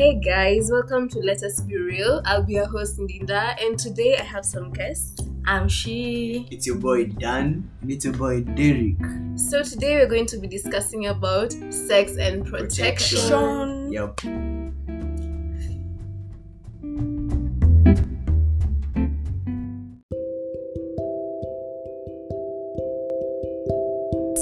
Hey guys, welcome to Let Us Be Real. I'll be your host Ndinda, and today I have some guests. I'm she. It's your boy Dan, and it's your boy Derek. So today we're going to be discussing about sex and protection. Protection. Yep.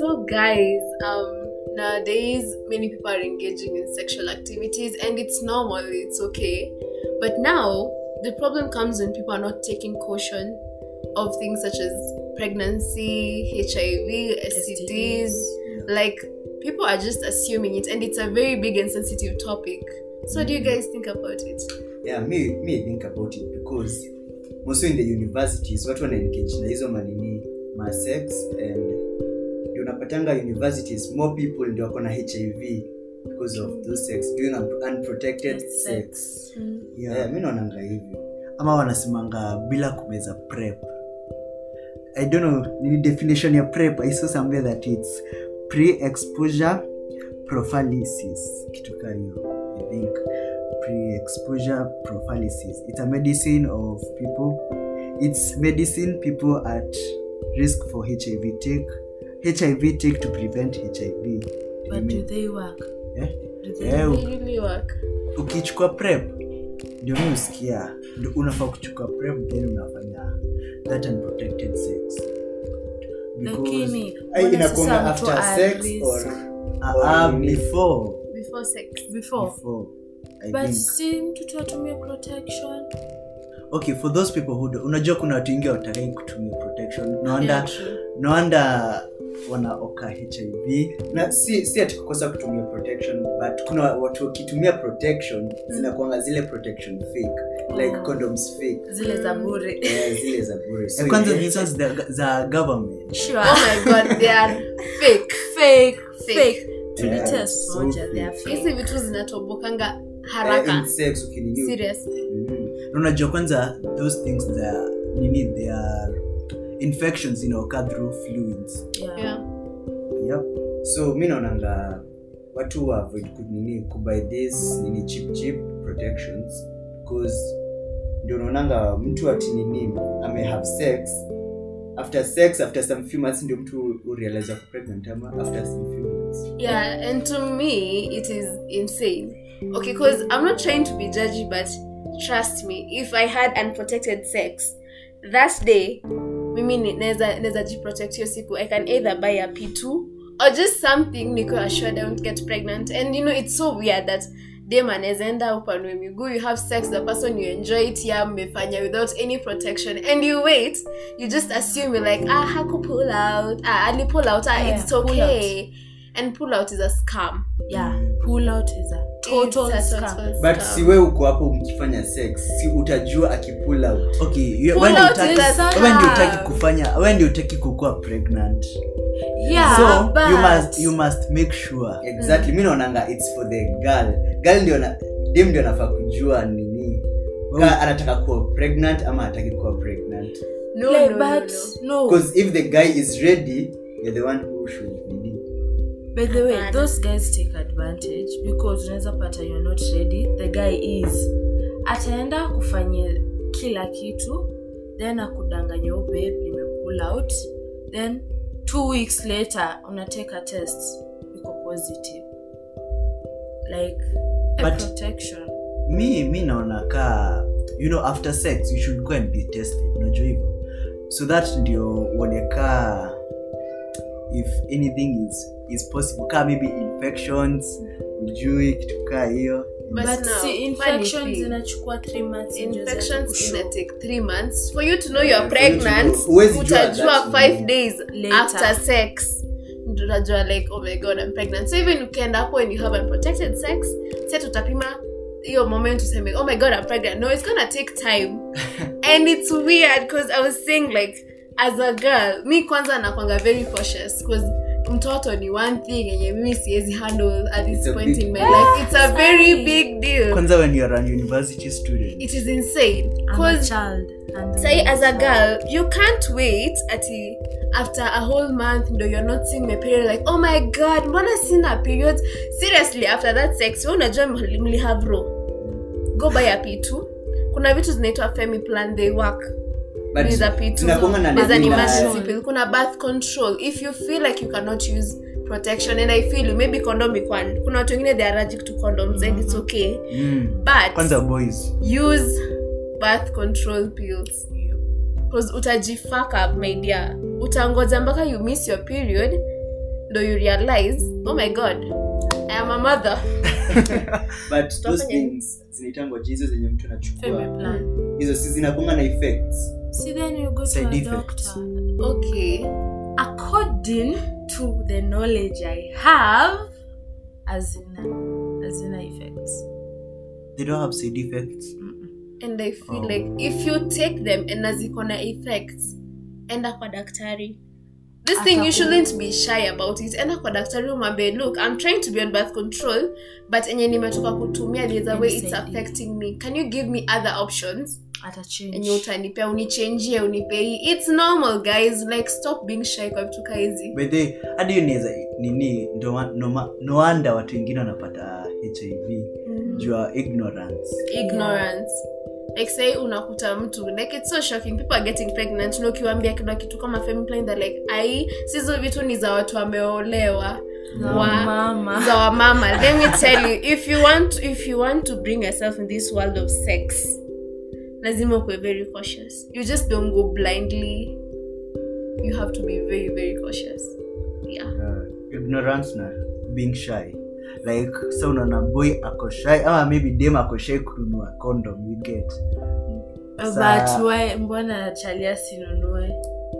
So guys, um nowadays many people are engaging in sexual activities and it's normal, it's okay. But now the problem comes when people are not taking caution of things such as pregnancy, HIV, STDs. Like people are just assuming it and it's a very big and sensitive topic. So what do you mm. guys think about it? Yeah, me, me think about it because mostly in the universities watu wana engage na hizo manini ma sex and unapatanga universities more people ndio wako na HIV because of those sex doing unprotected sex. Yeah. Yeah, mi naonanga hivyo. ama wanasemanga bila kumeza prep. I don't know ni definition ya prep. I saw somewhere that it's pre-exposure prophylaxis. Kitu hiyo i think. Pre-exposure prophylaxis. It's a medicine of people. It's medicine people at risk for hiv take hiv take to prevent hiv But do they work? Yeah? Do they yeah, really work. ukichukua prep ndio mimi usikia ndio unafaa kuchukua prep then unafanya that unprotected sex lakini Ai, mbona after sex risk? or Ah, uh, ah, before Before sex. before before I but think. si mtoto atumie protection okay for those people who do, unajua kuna watu wengi watakai kutumia protection no wonder yeah, no wonder wanaoka hiv na si, si ati kukosa kutumia protection but kuna watu wakitumia protection zinakuanga zile protection fake like Oh. condoms fake zile za bure yeah, zile za bure so Eh, kwanza yeah. hizo za, government sure Oh my god, they are fake. fake Fake. fake Yeah, tulitest so moja they are fake. hizi vitu zinatobokanga Eh, haraka in sex ukinini seriously. Na unajua kwanza those things that, nini they are infections inaoka through fluids. Yeah. yeah. Yep. so mi naonanga watu waavoid kunini kubuy this nini chip chip protections. Because ndio unaonanga mtu ati nini ame have sex. After sex after some few months ndio mtu urealize ako pregnant ama after some few months. Yeah and to me it is insane. Okay because i'm not trying to be judgy but trust me if i had unprotected sex that day mimi naweza naweza jiprotect hiyo siku. I can either buy a p2 or just something niko assured i won't get pregnant. And you know it's so weird that dem anaweza enda upanue miguu you go, you have sex the person you enjoy it ya mmefanya without any protection. And you wait you just assume you're like ah haku pull out? Ah ali pull out ah Yeah, it's pull okay. And pull out is a scam. Yeah out is a total scam. but si we uko hapo mkifanya sex si utajua akipull out. Okay utaki- kufanya when ndio utaki kukua pregnant. Yeah so but you must you must make sure. Exactly mi naonanga its for the girl. Girl ndio na dem ndio anafaa kujua nini. Ka anataka kuwa pregnant ama hataki kuwa pregnant? No, like, no, no, but no. no, because if the guy is ready you're the one who should nini by the way those guys take advantage because unaweza pata you're not ready. The guy is. Ataenda kufanyia kila kitu then akudanganya "Oh, babe nimepull out. Then two weeks later unateka test iko positive. Like a But- protection. mi mi naona ka you know after sex you should go and be tested. Unajua hivyo. So that ndio uone ka if anything is is possible. Kama maybe infections ujui kitu kaa hiyo. But but now, see, infections thing. zinachukua three months ndio zianze infections kushow. gonna take three months. For you to know Yeah, you're for you to pregnant utajua that five ni- days Later. after sex. Utajua like oh my god i'm pregnant. So even ukienda hapo and you have unprotected sex sa tutapima hiyo moment useme oh my god i'm pregnant. No it's gonna take time. And it's weird because i was saying like as a girl mi kwanza nakwanga very cautious because mtoto ni one thing yenye mimi siwezi handle at this It's a point big in my life. It's a very big deal. Kwanza when you're an university student. It is insane. I'm a because child. Say as a girl you can't wait ati after a whole month ndo you're not seeing my period like oh my god mbona sina period seriously after that sex we unajua mlihavro go buy a p2 kuna vitu zinaitwa femi plan they work kuna birth control. If you feel like you cannot use protection and i feel you maybe condom ikwan kuna watu wengine they are allergic to condoms and it's okay. Mm. but kwanza boys. use birth control pills. Because utajifaka my dear. Utangoja mpaka you miss your period ndo you realize oh my god i am a mother but those Tutafanya nini? things zinaitangwa hizo zenye mtu anachukua Family plan. hizo si zinakuanga na effects See, then you go to Side a effects. doctor. okay According to the knowledge I have, as hazina hazina effects. they don't have side effects and i feel Oh. like if you take them and naziko na effects enda kwa daktari this thing you shouldn't be shy about it. Enda kwa daktari umwambie look i'm trying to be on birth control but enye nimetoka kutumia there's a way it's affecting me. Can you give me other options? Enye utanipea unichenjie unipei. It's normal guys. Like stop being shy kwa vitu By the hadi hiyo inaweza nini ndo no watu wengine wanapata hiv juu ya ignorance. Ignorance like say unakuta mtu like it's so shocking. People are getting pregnant. Na ukiwambia kila kitu kama family plan they're like ai sizo vitu ni za watu wameolewa. Na wa- mama. za wamama. Let me tell you if you want if you want to bring yourself in this world of sex lazima ukuwe very cautious. You just don't go blindly. You have to be very very cautious. Yeah. Uh, ignorance na being shy like sa unaona boy ako shy ama maybe dem ako shy kununua condom you get? But why mbona chalia sinunue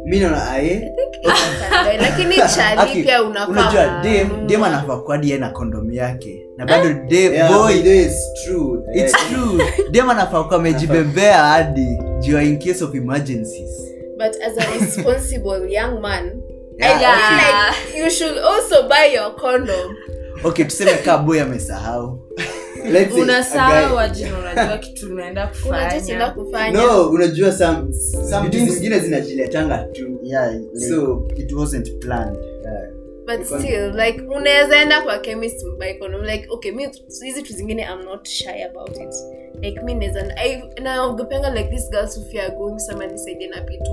mi naona aye. Lakini chali pia unafaa dem dem anafaa kuadi ye na kondom yake. Na bado dem Yeah, boy. by the way, it's true. it's Eh, true. Dem anafaa kuwa amejibebea hadi juu in case of emergencies. But as a responsible young man Yeah, I feel like you should also buy your condom okay tuseme kaa boy amesahau. Let's say a unasahau guy- unajua kitu unaenda unachotenda kufanya. kufanya no unajua some some Vitu zingine zinajiletanga tu. Yeah like, So- it wasn't planned. But still like unaweza enda kwa chemist buy condom like okay mi hizi tu zingine i'm not shy about it. Like mi naweza naogopanga like this girls who fear going somewhere nisaidie na pitu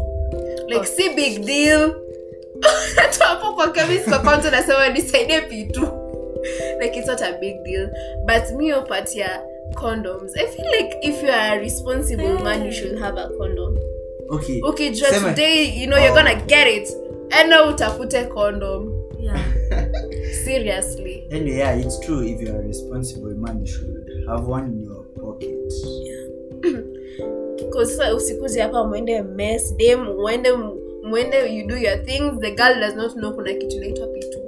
like Oh. si big deal. Tu hapo kwa chemist kwa kwanza nasema nisaidie pitu like it's not a big deal. But mi upatia condoms. I feel like if you are a responsible man you should have a condom. Okay. Ukijua Sema- today you know you're gonna get it. Enda utafute condom. Yeah. seriously. And yeah it's true. If you're a responsible man you should have one in your pocket. Because sasa usikuze hapa mwende mess dem mwende mwende you do your things. The girl does not know kuna kitu inaitwa pitu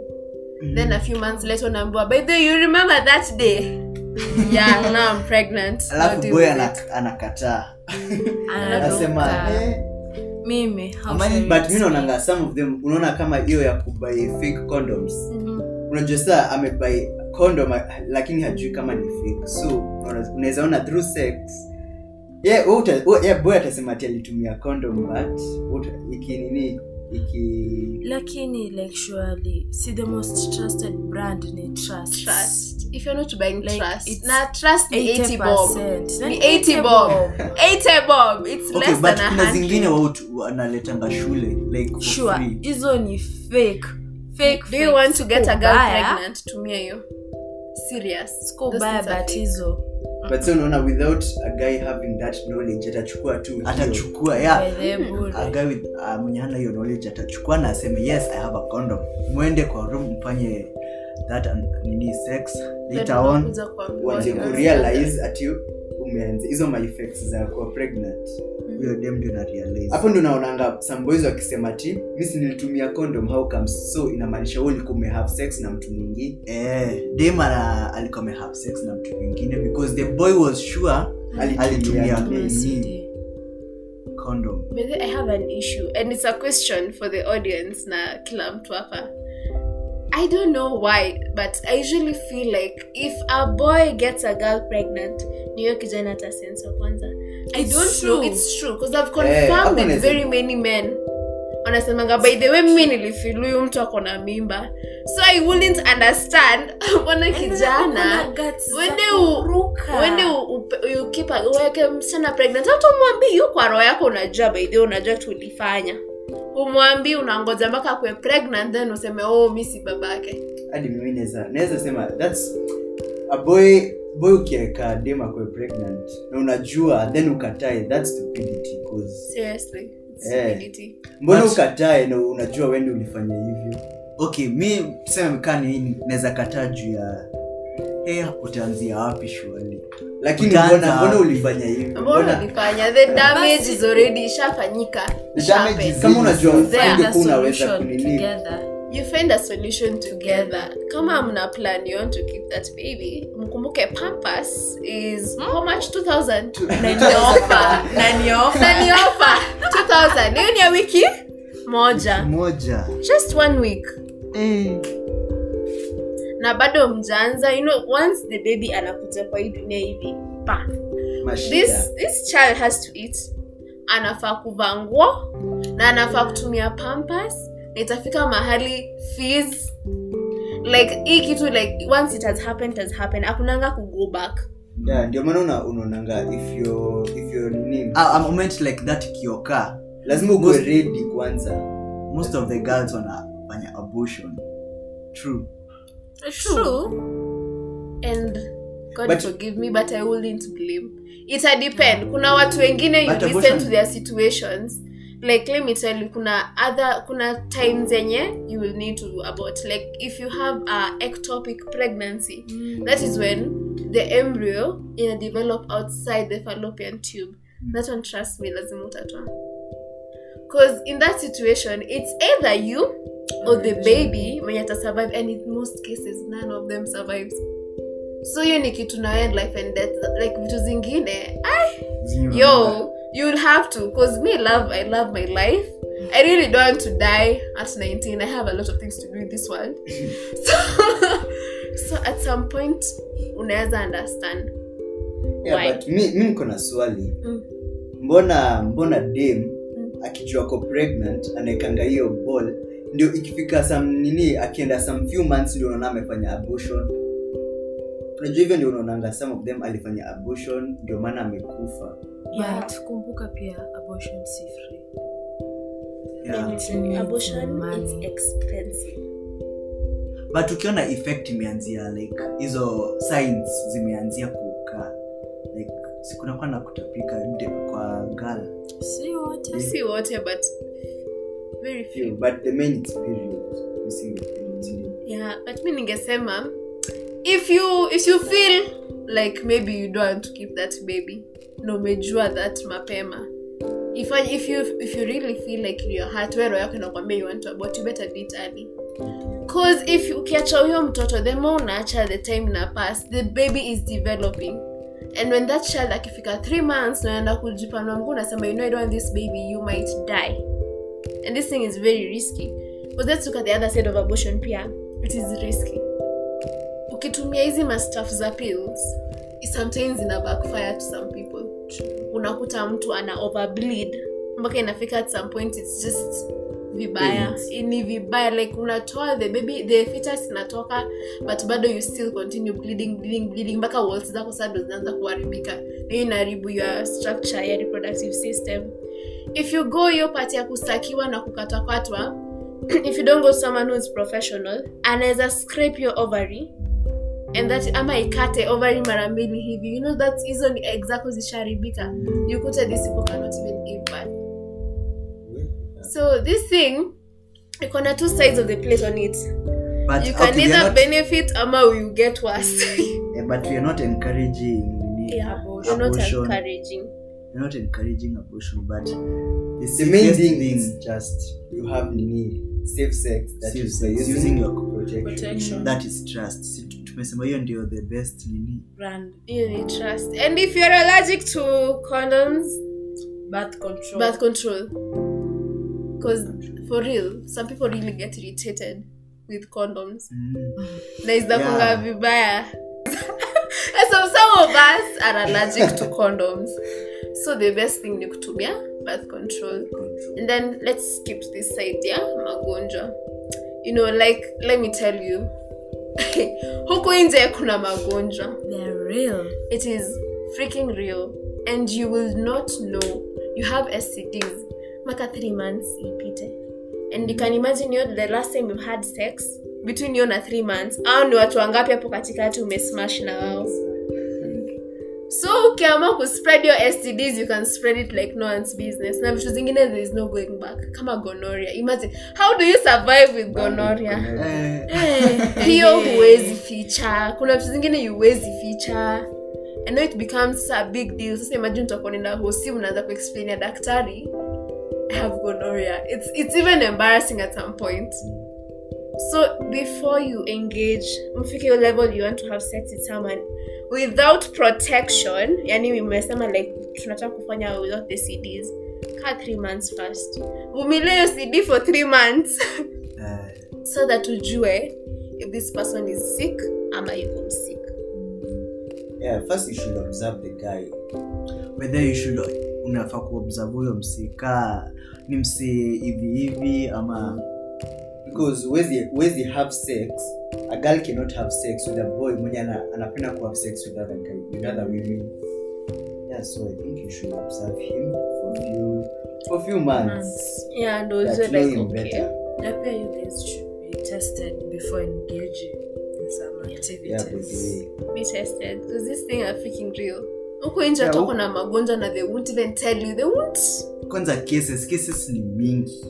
then a few months later unaambiwa by the way you remember that day? Yeah now i'm pregnant. Alafu boy anakataa. Anasema eh, mimi but mi naonanga some of them unaona kama hiyo ya kubai fake condoms. Mhm. unajua saa amebai condom lakini hajui kama ni fake. So unaweza ona through sex. Yeah, uta- yeah, boy atasema ati alitumia condom but uta- iki nini iki lakini like surely see the most trusted brand ni trust. Trust. If you're not buying Like, trust. it's na trust ni 80 bob 80%. ni 80 bob 80 bob it's okay less but than a kuna zingine hundred wanaletanga shule like for sure free. hizo ni fake. Fake do you want to get a girl pregnant? Tumia hiyo. Serious. Siko Those baya things are but fake. hizo but so unaona without a guy having that knowledge atachukua tu atachukua yeah. By the bure. a guy with uh, mwenye hana hiyo knowledge atachukua na aseme yes i have a condom. Mwende kwa room mfanye that nini sex later on. you kurealize ati umeanza hizo my effects za kuwa pregnant huyo dem ndio na realize hapo ndio naonanga some boys wakisema ti mi si nilitumia condom how comes? So inamaanisha wewe ulikuwa umehave sex na mtu mwingine eh dem ana alikuwa amehave sex na mtu mwingine because the boy was sure alitumia. alitumia Mesidi. condom. By I have an issue and it's a question for the audience na kila mtu hapa. I don't know why, but I usually feel like if a boy gets a girl pregnant, niyo kijana hata sensa kwanza. I don't true. know, it's true. Because I've Eh, hapo with very many men. Wanasemanga by the way mimi nilifilu huyu mtu ako na mimba. So i wouldn't understand. Mbona kijana wende uweke msichana pregnant. Hata umwambii yu kwa roho yako unajua by the way unajua tulifanya. Umwambii unangoja mpaka akwe pregnant then useme oh mi si babake. Hadi mimi naweza sema thats a boy boy ukiweka dem akwe pregnant na unajua then ukatae thats stupidity cause seriously Eh. mbona ukatae na unajua wende ulifanya hivyo? Okay mi tuseme kani naweza kataa juu ya hey, utaanzia wapi shuali lakini mbona mbona ulifanya hivyo? Mbona ulifanya? The damage is already ishafanyika. The damage Ishappen. is- kama unajua ungekuwa unaweza kunini you find a solution together. Kama mna plan you want to keep that baby mkumbuke pampas is how much? 2000 Na ni offer. Na ni offer. 2000 hiyo ni ya wiki? Moja. Moja. Just one week. Hey. na bado mjaanza you know once the baby anakuja kwa hii dunia hivi pa. This, this child has to eat. Anafaa kuvaa nguo na anafaa kutumia pampas na itafika mahali fees like hii kitu like once it has happened it has happened. Akunanga kugo back. Yeah, ndio maana unaonanga if you if you nini a, a moment like that ikiokaa lazima Most- ready kwanza. most of the girls wanafanya abortion. True. True. And god But- forgive me but i wouldn't blame. It depend. Kuna watu wengine you listen to their situations like let me tell you kuna other kuna times zenye you will need to abort. Like if you have a ectopic pregnancy that is when the embryo ina develop outside the fallopian tube. That one trust me lazima utatwa because in that situation it's either you or the baby mwenye ata survive and in most cases none of them survives. So hiyo ni kitu na life and death like vitu zingine yo you'll have to because me love i love my life i really don't want to die at 19 i have a lot of things to do in this world so, so at some point unaweza understand yeah, Why? but mi mi niko na swali Mm. mbona mbona dem Mm. akijua ko pregnant anaekanga hiyo ball ndio ikifika sam nini akienda some few months ndio unaona amefanya abortion unajua hivyo ndio unaonanga some of them alifanya abortion ndio maana amekufa Yeah, kumbuka pia abortion si free. Yeah. Need abortion money. is expensive. But ukiona effect imeanzia like hizo signs zimeanzia kukaa like sikunakuwa na kutapika kwa gala si wote. Si wote but very few Few, but the main it's missing the yeah but mi ningesema if you if you feel like maybe you don't want to keep that baby na umejua that mapema. If, I- if, you, if you really feel like your heart wero yako inakwambia you want to abort you better do early. Cause if ukiacha huyo mtoto the more unaacha the time na pass the baby is developing. And when that child akifika three months naenda kujipanua mguu unasema you know I don't want this baby you might die. And this thing is very risky. But let's look at the other side of abortion pia. It is risky. Ukitumia hizi mastaff za pills sometimes ina backfire to some people unakuta mtu ana overbleed. Mpaka inafika at some point it's just vibaya. Ni vibaya like unatoa the baby the fetus inatoka but bado you still continue bleeding bleeding bleeding mpaka walls zako sado zinaanza kuharibika. Hiyo inaharibu your structure ya reproductive system. If you go hiyo pati ya kustakiwa na kukatwakatwa if you don't go to someone who is professional anaweza scrape your ovary and that ama ikate ovary mara mbili hivi. You know that hizo ni exactly zisharibika. You kute these people cannot even give birth so this thing iko na two sides of the plate on it. But, you can okay, either not, benefit ama or you get worse. Eh, but we are not encouraging nini, yeah, you're not encouraging. We're not encouraging abortion but the, the main thing is just you have nini safe sex that Safe is sex, using, using your protection. Protection. That is trust. Si tu- tumesema hiyo ndio the best nini. Brand. You need trust. And if you're allergic to condoms birth control. birth control. Because for real some people really get irritated with condoms. Mm. na izakunga Yeah. vibaya. So some of us are allergic to condoms. So the best thing ni kutumia birth control. Control. and then let's skip this side ya magonjwa. You know like let me tell you huku nje kuna magonjwa. They're real. it is freaking real. And you will not know. You have stds maka 3 months ipite. And you can imagine you the last time you've had sex between you na 3 months au ni watu wangapi hapo katikati umesmash na wao so ukiamua kuspread your stds you can spread it like no one's business. Na vitu zingine there is no going back. Kama gonoria. Imagine how do you survive with gonorrhea Eh, hiyo huwezi ficha. Kuna vitu zingine huwezi ficha. And now it becomes a big deal. Sasa imagine utakuonenda hosi unaanza kuexplain ya daktari i have gonoria. It's, it's even embarrassing at some point so before you engage mfike your level you want to have sex with someone without protection yani imesema like tunataka kufanya without the cds ka three months first. Vumilia hiyo cd for three months. Eh, so that ujue if this person is sick ama yuko sick. Yeah, first you should observe the guy. whether you should unafaa kuobserve huyo msika ni msi hivi hivi ama Because wezi wezi have sex, a girl cannot have sex with a boy mwenye anapenda ku have sex with other guy, with other women. Yeah, so I think you should observe him for few for few months. yeah ndo That like okay better. Na pia you guys should be tested before engaging in some activities. Yeah, be tested because this thing are freaking real huko nje hata huko- kuna magonjwa na they won't even tell you they won't kwanza cases cases ni mingi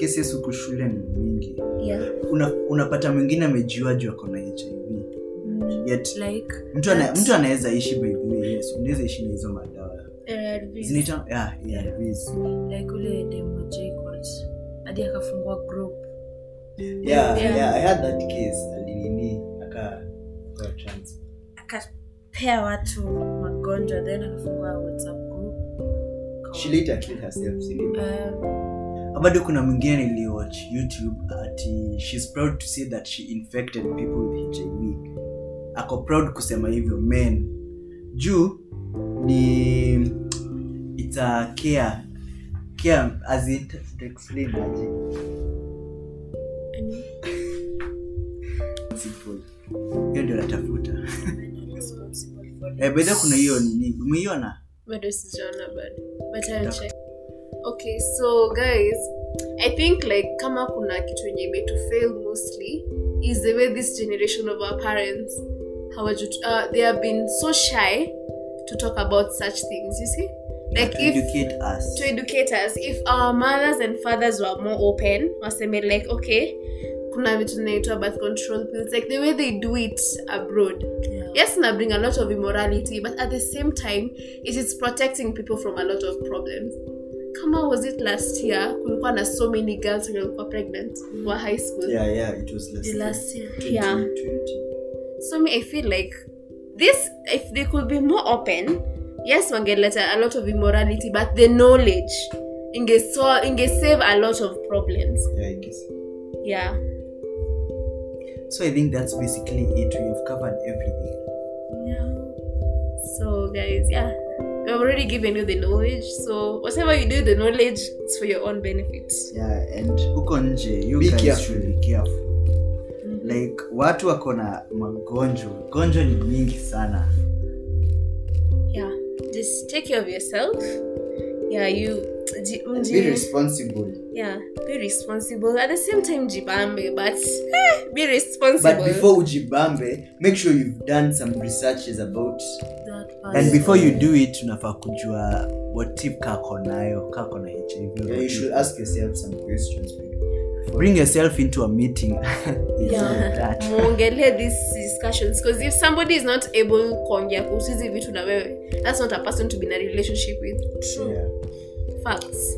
cases huku shule ni mingi yeah Una, unapata mwingine amejua juu ako na hiv yet Like mtu ana, mtu anaweza ishi the yes unaweza ishi na hizo madawa zinaita yeah, ARVs. like ule demo Jacob hadi akafungua group Yeah, Yeah. yeah, I had that case. Alinini aka aka akapea watu magonjwa then akafungua whatsapp group She later killed herself. si ndio? Bado kuna mwingine niliwatch youtube ati shes proud to say that she infected people with hiv ako proud kusema hivyo men juu ni it's a care care as it to explain aje Simple. hiyo ndio natafuta. Eh, bedha kuna hiyo nini? Umeiona? Bado sijaona bado. But I'll check okay so guys i think like kama kuna kitu yenye ime to fail mostly is the way this generation of our parents hawaju uh, they have been so shy to talk about such things you see? Like to if educate us. to educate us. If our mothers and fathers were more open waseme like okay kuna vitu zinaitwa birth control pills like the way they do it abroad. Yeah. yes na bring a lot of immorality but at the same time it is protecting people from a lot of problems kama was it last year kulikuwa na so many girls wenye walikuwa pregnant wa high school Yeah, yeah, it was last year. last year 20, Yeah. 20. so me i feel like this if they could be more open yes wangeleta a lot of immorality but the knowledge inge so inge save a lot of problems Yeah, I guess. yeah so i think that's basically it we have covered everything yeah so guys yeah have already given you the knowledge so whatever you do the knowledge is for your own benefit. Yeah and huko nje you Be guys careful. should be careful. Like watu wako na magonjwa. Gonjwa ni mingi sana. Yeah just take care of yourself. Yeah you mji- be responsible. yeah be responsible. At the same time jibambe but eh, be responsible. But before ujibambe, make sure you've done some researches about and before you do it unafaa kujua what if kako nayo kako na hiv yeah, you should ask yourself some questions. bring yourself into a meeting. Yeah. muongelee these discussions because if somebody is not able kuongea kuhusu hizi vitu na wewe that's not a person to be in a relationship with. True. Yeah. facts.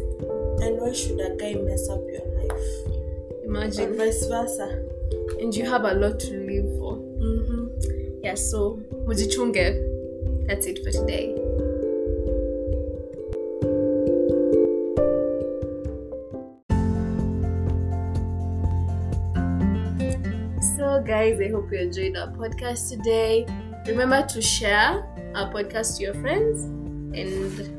And why should a guy mess up your life? Imagine. And vice versa. And you have a lot to live for. Mm-hmm. yeah so mujichunge that's it for today so guys i hope you enjoyed our podcast today remember to share our podcast to your friends and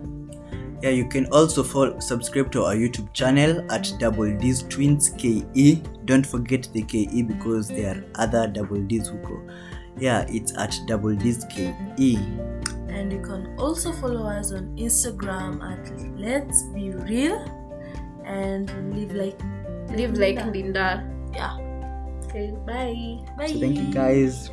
Yeah, you can also follow, subscribe to our YouTube channel at Double D's Twins KE. Don't forget the KE because there are other Double D's who go. Yeah, it's at Double D's KE. And you can also follow us on Instagram at Let's Be Real and live like live like Linda. yeah. Okay, bye. Bye. So thank you guys.